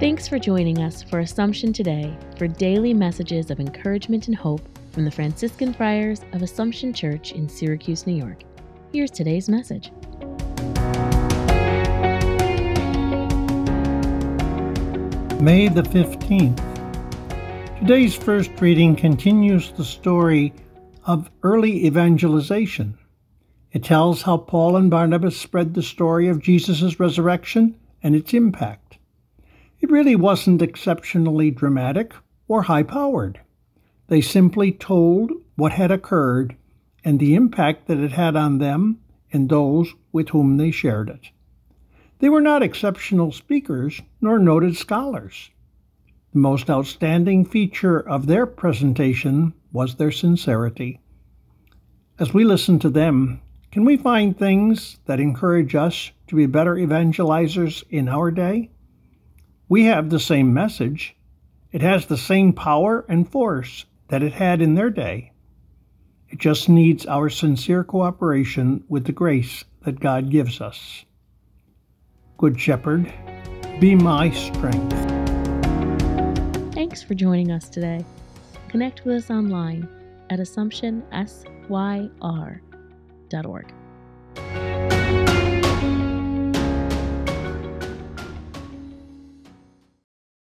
for joining us for Assumption Today for daily messages of encouragement and hope from the Franciscan Friars of Assumption Church in Syracuse, New York. Here's today's message. May the 15th. Today's first reading continues the story of early evangelization. It tells how Paul and Barnabas spread the story of Jesus' resurrection and its impact. It really wasn't exceptionally dramatic or high powered. They simply told what had occurred and the impact that it had on them and those with whom they shared it. They were not exceptional speakers nor noted scholars. The most outstanding feature of their presentation was their sincerity. As we listen to them, can we find things that encourage us to be better evangelizers in our day? We have the same message. It has the same power and force that it had in their day. It just needs our sincere cooperation with the grace that God gives us. Good Shepherd, be my strength. Thanks for joining us today. Connect with us online at AssumptionSYR.org.